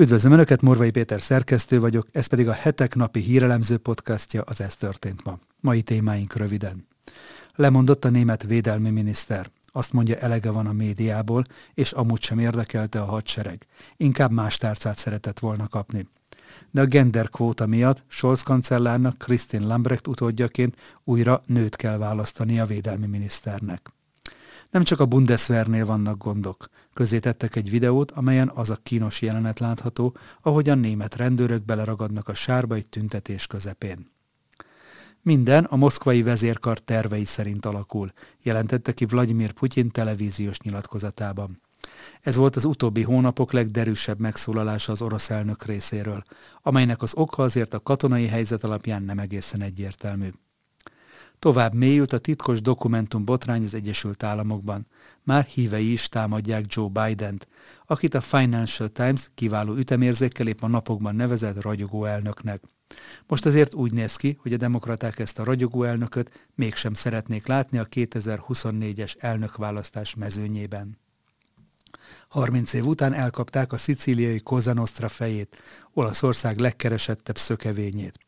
Üdvözlöm Önöket, Morvai Péter szerkesztő vagyok, ez pedig a hetek napi hírelemző podcastja, az Ez történt ma. Mai témáink röviden. Lemondott a német védelmi miniszter. Azt mondja, elege van a médiából, és amúgy sem érdekelte a hadsereg. Inkább más tárcát szeretett volna kapni. De a gender kvóta miatt Scholz kancellárnak Christine Lambrecht utódjaként újra nőt kell választani a védelmi miniszternek. Nem csak a Bundeswehrnél vannak gondok. Közé tettek egy videót, amelyen az a kínos jelenet látható, ahogy a német rendőrök beleragadnak a sárba egy tüntetés közepén. Minden a moszkvai vezérkar tervei szerint alakul, jelentette ki Vladimir Putyin televíziós nyilatkozatában. Ez volt az utóbbi hónapok legderűsebb megszólalása az orosz elnök részéről, amelynek az oka azért a katonai helyzet alapján nem egészen egyértelmű. Tovább mélyült a titkos dokumentum botrány az Egyesült Államokban. Már hívei is támadják Joe Biden-t, akit a Financial Times kiváló ütemérzékkel épp a napokban nevezett ragyogó elnöknek. Most azért úgy néz ki, hogy a demokraták ezt a ragyogó elnököt mégsem szeretnék látni a 2024-es elnökválasztás mezőnyében. 30 év után elkapták a szicíliai Cosa Nostra fejét, Olaszország legkeresettebb szökevényét.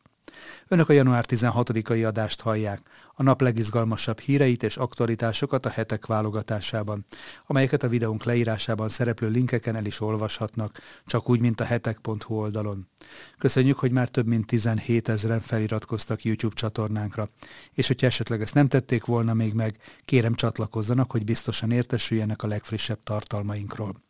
Önök a január 16-ai adást hallják, a nap legizgalmasabb híreit és aktualitásokat a hetek válogatásában, amelyeket a videónk leírásában szereplő linkeken el is olvashatnak, csak úgy, mint a hetek.hu oldalon. Köszönjük, hogy már több mint 17 ezeren feliratkoztak YouTube csatornánkra, és hogyha esetleg ezt nem tették volna még meg, kérem csatlakozzanak, hogy biztosan értesüljenek a legfrissebb tartalmainkról.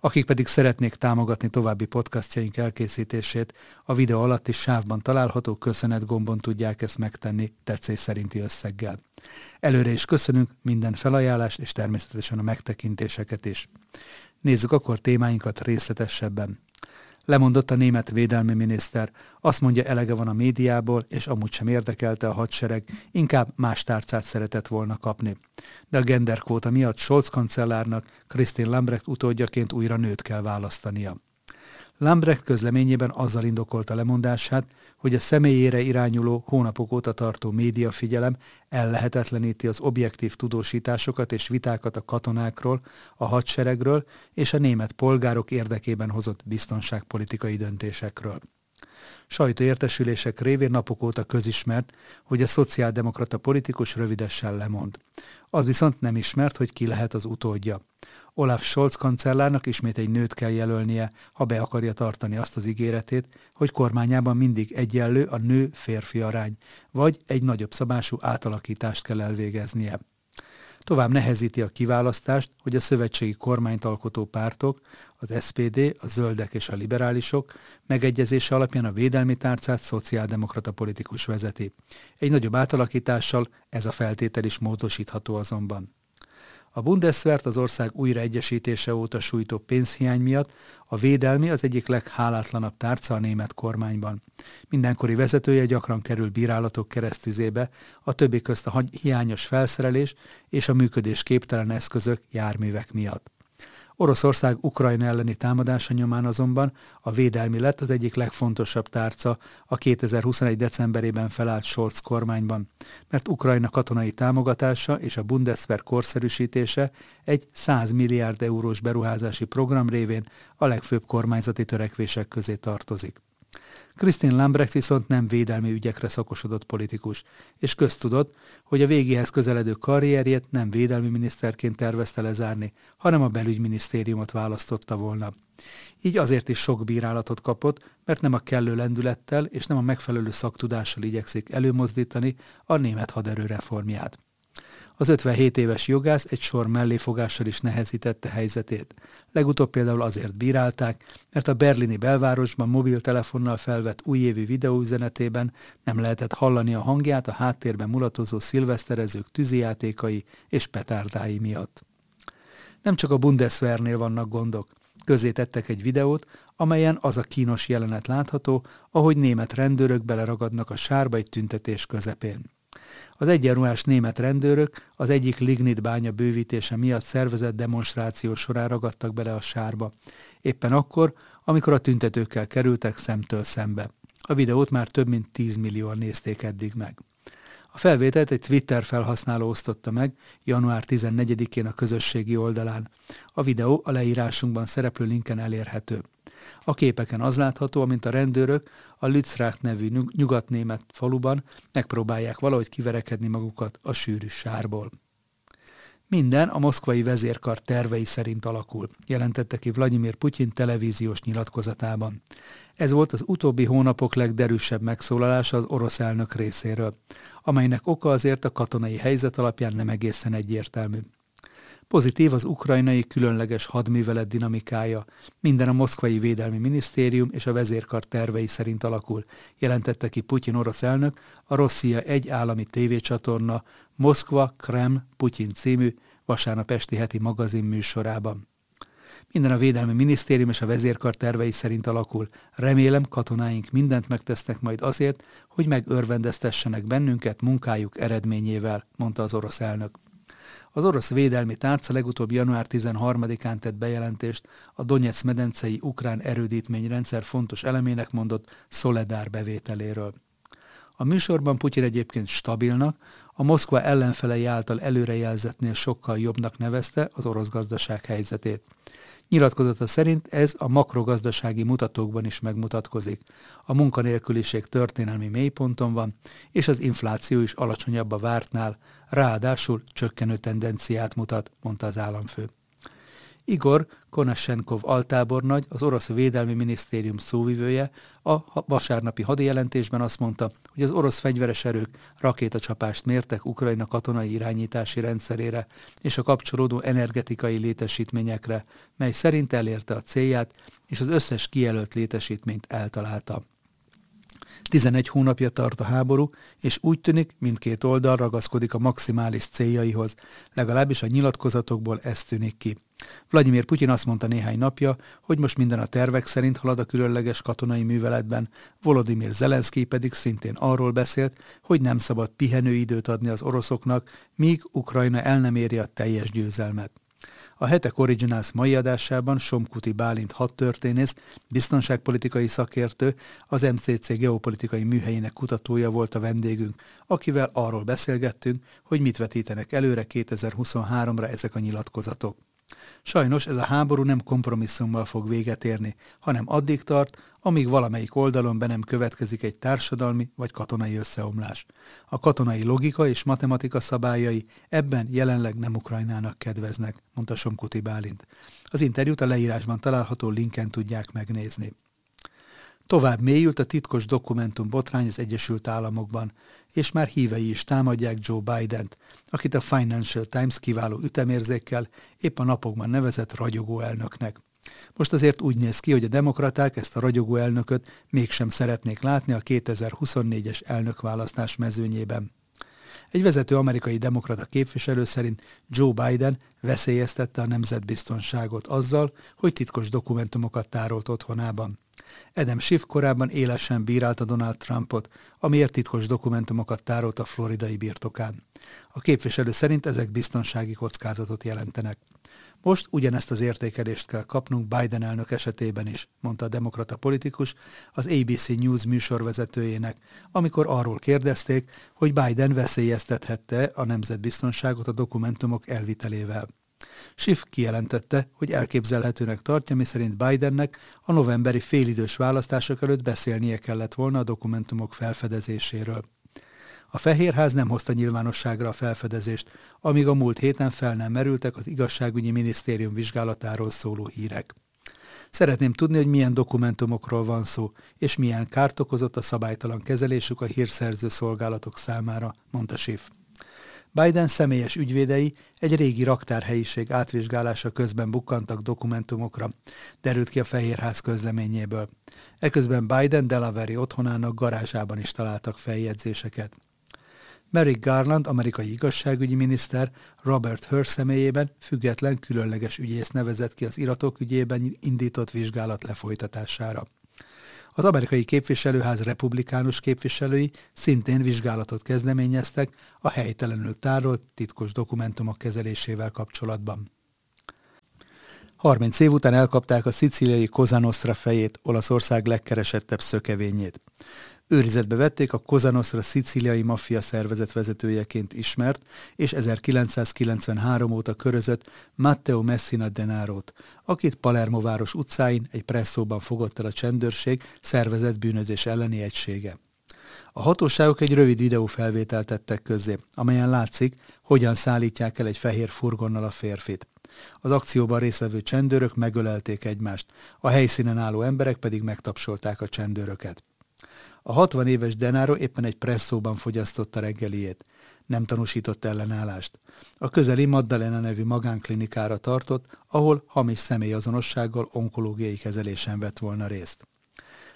Akik pedig szeretnék támogatni további podcastjaink elkészítését, a videó alatti sávban található köszönet gombon tudják ezt megtenni tetszés szerinti összeggel. Előre is köszönünk minden felajánlást és természetesen a megtekintéseket is. Nézzük akkor témáinkat részletesebben. Lemondott a német védelmi miniszter, azt mondja elege van a médiából, és amúgy sem érdekelte a hadsereg, inkább más tárcát szeretett volna kapni. De a genderkvóta miatt Scholz kancellárnak Christine Lambrecht utódjaként újra nőt kell választania. Lambrecht közleményében azzal indokolta lemondását, hogy a személyére irányuló hónapok óta tartó médiafigyelem ellehetetleníti az objektív tudósításokat és vitákat a katonákról, a hadseregről és a német polgárok érdekében hozott biztonságpolitikai döntésekről. Sajtóértesülések révén napok óta közismert, hogy a szociáldemokrata politikus rövidesen lemond. Az viszont nem ismert, hogy ki lehet az utódja. Olaf Scholz kancellárnak ismét egy nőt kell jelölnie, ha be akarja tartani azt az ígéretét, hogy kormányában mindig egyenlő a nő-férfi arány, vagy egy nagyobb szabású átalakítást kell elvégeznie. Tovább nehezíti a kiválasztást, hogy a szövetségi kormányt alkotó pártok, az SPD, a zöldek és a liberálisok megegyezése alapján a védelmi tárcát szociáldemokrata politikus vezeti. Egy nagyobb átalakítással ez a feltétel is módosítható azonban. A Bundeswehrt az ország újraegyesítése óta sújtó pénzhiány miatt a védelmi az egyik leghálátlanabb tárca a német kormányban. Mindenkori vezetője gyakran kerül bírálatok keresztüzébe, a többi közt a hiányos felszerelés és a működés képtelen eszközök, járművek miatt. Oroszország Ukrajna elleni támadása nyomán azonban a védelmi lett az egyik legfontosabb tárca a 2021. decemberében felállt Scholz kormányban, mert Ukrajna katonai támogatása és a Bundeswehr korszerűsítése egy 100 milliárd eurós beruházási program révén a legfőbb kormányzati törekvések közé tartozik. Christine Lambrecht viszont nem védelmi ügyekre szakosodott politikus, és köztudott, hogy a végéhez közeledő karrierjét nem védelmi miniszterként tervezte lezárni, hanem a belügyminisztériumot választotta volna. Így azért is sok bírálatot kapott, mert nem a kellő lendülettel és nem a megfelelő szaktudással igyekszik előmozdítani a német haderő reformját. Az 57 éves jogász egy sor melléfogással is nehezítette helyzetét. Legutóbb például azért bírálták, mert a berlini belvárosban mobiltelefonnal felvett újévi videóüzenetében nem lehetett hallani a hangját a háttérben mulatozó szilveszterezők tűzijátékai és petárdái miatt. Nem csak a Bundeswehrnél vannak gondok. Közé tettek egy videót, amelyen az a kínos jelenet látható, ahogy német rendőrök beleragadnak a sárba egy tüntetés közepén. Az egyenruhás német rendőrök az egyik lignit bánya bővítése miatt szervezett demonstráció során ragadtak bele a sárba. Éppen akkor, amikor a tüntetőkkel kerültek szemtől szembe. A videót már több mint 10 millióan nézték eddig meg. A felvételt egy Twitter felhasználó osztotta meg január 14-én a közösségi oldalán. A videó a leírásunkban szereplő linken elérhető. A képeken az látható, amint a rendőrök a Lützrát nevű nyugatnémet faluban megpróbálják valahogy kiverekedni magukat a sűrű sárból. Minden a moszkvai vezérkar tervei szerint alakul, jelentette ki Vladimir Putyin televíziós nyilatkozatában. Ez volt az utóbbi hónapok legderűsebb megszólalása az orosz elnök részéről, amelynek oka azért a katonai helyzet alapján nem egészen egyértelmű. Pozitív az ukrajnai különleges hadművelet dinamikája. Minden a moszkvai védelmi minisztérium és a vezérkar tervei szerint alakul, jelentette ki Putyin orosz elnök a Rosszia egy állami tévécsatorna Moszkva Krem Putyin című vasárnap esti heti magazin műsorában. Minden a Védelmi Minisztérium és a vezérkar tervei szerint alakul. Remélem, katonáink mindent megtesznek majd azért, hogy megörvendeztessenek bennünket munkájuk eredményével, mondta az orosz elnök. Az orosz védelmi tárca legutóbb január 13-án tett bejelentést a Donetsz medencei ukrán erődítményrendszer fontos elemének mondott Szoledár bevételéről. A műsorban Putyin egyébként stabilnak, a Moszkva ellenfelei által előrejelzetnél sokkal jobbnak nevezte az orosz gazdaság helyzetét. Nyilatkozata szerint ez a makrogazdasági mutatókban is megmutatkozik. A munkanélküliség történelmi mélyponton van, és az infláció is alacsonyabb a vártnál, ráadásul csökkenő tendenciát mutat, mondta az államfő. Igor Konashenkov altábornagy, az orosz védelmi minisztérium szóvivője a vasárnapi hadijelentésben azt mondta, hogy az orosz fegyveres erők rakétacsapást mértek Ukrajna katonai irányítási rendszerére és a kapcsolódó energetikai létesítményekre, mely szerint elérte a célját, és az összes kijelölt létesítményt eltalálta. 11 hónapja tart a háború, és úgy tűnik, mindkét oldal ragaszkodik a maximális céljaihoz, legalábbis a nyilatkozatokból ez tűnik ki. Vladimir Putyin azt mondta néhány napja, hogy most minden a tervek szerint halad a különleges katonai műveletben, Volodymyr Zelenszky pedig szintén arról beszélt, hogy nem szabad pihenőidőt adni az oroszoknak, míg Ukrajna el nem éri a teljes győzelmet. A Hetek Originals mai adásában Somkuti Bálint hadtörténész, biztonságpolitikai szakértő, az MCC geopolitikai műhelyének kutatója volt a vendégünk, akivel arról beszélgettünk, hogy mit vetítenek előre 2023-ra ezek a nyilatkozatok. Sajnos ez a háború nem kompromisszummal fog véget érni, hanem addig tart, amíg valamelyik oldalon be nem következik egy társadalmi vagy katonai összeomlás. A katonai logika és matematika szabályai ebben jelenleg nem Ukrajnának kedveznek, mondta Somkuti Bálint. Az interjút a leírásban található linken tudják megnézni. Tovább mélyült a titkos dokumentum botrány az Egyesült Államokban, és már hívei is támadják Joe Biden-t, akit a Financial Times kiváló ütemérzékkel épp a napokban nevezett ragyogó elnöknek. Most azért úgy néz ki, hogy a demokraták ezt a ragyogó elnököt mégsem szeretnék látni a 2024-es elnökválasztás mezőnyében. Egy vezető amerikai demokrata képviselő szerint Joe Biden veszélyeztette a nemzetbiztonságot azzal, hogy titkos dokumentumokat tárolt otthonában. Adam Schiff korábban élesen bírálta Donald Trumpot, amiért titkos dokumentumokat tárolt a floridai birtokán. A képviselő szerint ezek biztonsági kockázatot jelentenek. Most ugyanezt az értékelést kell kapnunk Biden elnök esetében is, mondta a demokrata politikus az ABC News műsorvezetőjének, amikor arról kérdezték, hogy Biden veszélyeztethette a nemzetbiztonságot a dokumentumok elvitelével. Schiff kijelentette, hogy elképzelhetőnek tartja, miszerint Bidennek a novemberi félidős választások előtt beszélnie kellett volna a dokumentumok felfedezéséről. A Fehérház nem hozta nyilvánosságra a felfedezést, amíg a múlt héten fel nem merültek az igazságügyi minisztérium vizsgálatáról szóló hírek. Szeretném tudni, hogy milyen dokumentumokról van szó, és milyen kárt okozott a szabálytalan kezelésük a hírszerző szolgálatok számára, mondta Schiff. Biden személyes ügyvédei egy régi raktárhelyiség átvizsgálása közben bukkantak dokumentumokra, derült ki a Fehérház közleményéből. Eközben Biden Delaware otthonának garázsában is találtak feljegyzéseket. Merrick Garland, amerikai igazságügyi miniszter, Robert Hur személyében független különleges ügyész nevezett ki az iratok ügyében indított vizsgálat lefolytatására. Az amerikai képviselőház republikánus képviselői szintén vizsgálatot kezdeményeztek a helytelenül tárolt titkos dokumentumok kezelésével kapcsolatban. 30 év után elkapták a szicíliai Cosa Nostra fejét, Olaszország legkeresettebb szökevényét. Őrizetbe vették a Cosa Nostra szicíliai maffia szervezet vezetőjeként ismert és 1993 óta körözött Matteo Messina Denárót, akit Palermo város utcáin egy presszóban fogott el a csendőrség szervezett bűnözés elleni egysége. A hatóságok egy rövid videófelvételt tettek közzé, amelyen látszik, hogyan szállítják el egy fehér furgonnal a férfit. Az akcióban résztvevő csendőrök megölelték egymást, a helyszínen álló emberek pedig megtapsolták a csendőröket. A 60 éves Denaro éppen egy presszóban fogyasztotta reggeliét. Nem tanúsított ellenállást. A közeli Maddalena nevű magánklinikára tartott, ahol hamis személyazonossággal onkológiai kezelésen vett volna részt.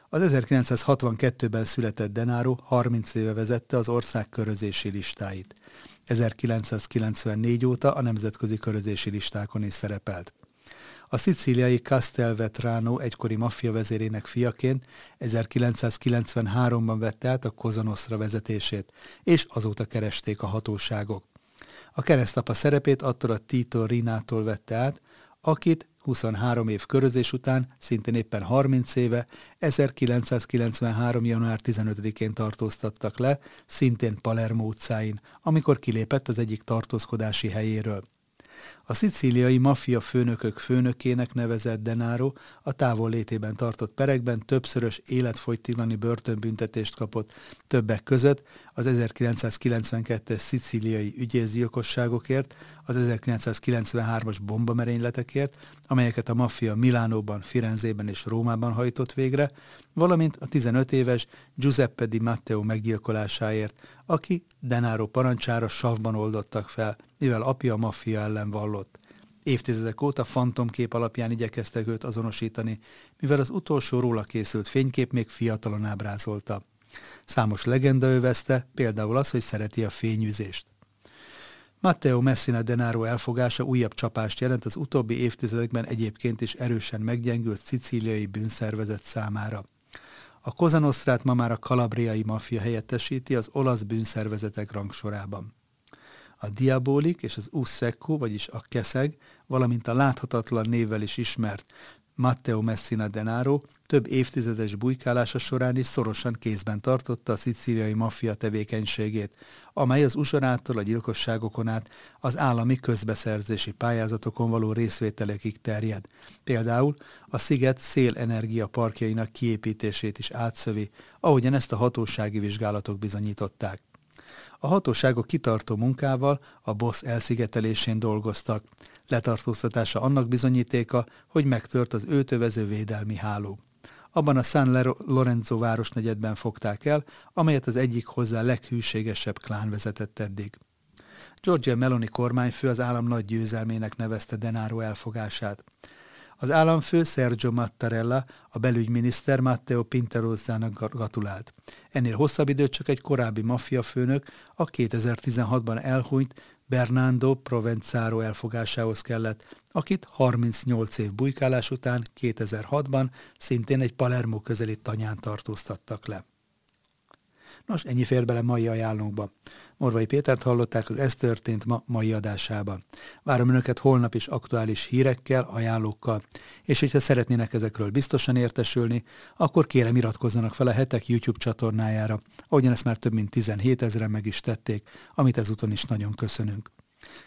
Az 1962-ben született Denaro 30 éve vezette az ország körözési listáit. 1994 óta a nemzetközi körözési listákon is szerepelt. A szicíliai Castelvetrano egykori maffia vezérének fiaként 1993-ban vette át a Cosa Nostra vezetését, és azóta keresték a hatóságok. A keresztapa szerepét attól a Tito Rinától vette át, akit 23 év körözés után, szintén éppen 30 éve, 1993. január 15-én tartóztattak le, szintén Palermo utcáin, amikor kilépett az egyik tartózkodási helyéről. A szicíliai maffia főnökök főnökének nevezett Denaro a távol létében tartott perekben többszörös életfogytiglani börtönbüntetést kapott, többek között az 1992-es szicíliai ügyészgyilkosságokért, az 1993-as bombamerényletekért, amelyeket a maffia Milánóban, Firenzében és Rómában hajtott végre, valamint a 15 éves Giuseppe di Matteo meggyilkolásáért, aki Denaro parancsára savban oldottak fel, mivel apja a maffia ellen vallott. Évtizedek óta fantomkép alapján igyekeztek őt azonosítani, mivel az utolsó róla készült fénykép még fiatalon ábrázolta. Számos legenda övezte, például az, hogy szereti a fényűzést. Matteo Messina Denaro elfogása újabb csapást jelent az utóbbi évtizedekben egyébként is erősen meggyengült szicíliai bűnszervezet számára. A Kozanosztrát ma már a kalabriai maffia helyettesíti az olasz bűnszervezetek rangsorában. A diabolik és az uszekko, vagyis a keszeg, valamint a láthatatlan névvel is ismert Matteo Messina Denaro több évtizedes bujkálása során is szorosan kézben tartotta a szicíliai maffia tevékenységét, amely az usorától a gyilkosságokon át az állami közbeszerzési pályázatokon való részvételekig terjed. Például a sziget szélenergia parkjainak kiépítését is átszövi, ahogyan ezt a hatósági vizsgálatok bizonyították. A hatóságok kitartó munkával a boss elszigetelésén dolgoztak. Letartóztatása annak bizonyítéka, hogy megtört az őtövező védelmi háló. Abban a San Lorenzo városnegyedben fogták el, amelyet az egyik hozzá leghűségesebb klán vezetett eddig. Georgia Meloni kormányfő az állam nagy győzelmének nevezte Denaro elfogását. Az államfő Sergio Mattarella, a belügyminiszter Matteo Pinterozzának gratulált. Ennél hosszabb időt csak egy korábbi maffia főnök, a 2016-ban elhunyt Bernardo Provenzaro elfogásához kellett, akit 38 év bujkálás után 2006-ban szintén egy Palermo közeli tanyán tartóztattak le. Nos, ennyi fér bele mai ajánlónkba. Morvai Pétert hallották az Ez történt ma mai adásában. Várom Önöket holnap is aktuális hírekkel, ajánlókkal, és hogyha szeretnének ezekről biztosan értesülni, akkor kérem iratkozzanak fel a hetek YouTube csatornájára, ahogyan ezt már több mint 17 ezeren meg is tették, amit ezúton is nagyon köszönünk.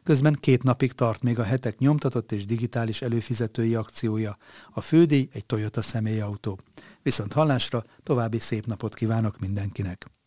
Közben két napig tart még a hetek nyomtatott és digitális előfizetői akciója. A fődíj egy Toyota személyautó. Viszont hallásra további szép napot kívánok mindenkinek!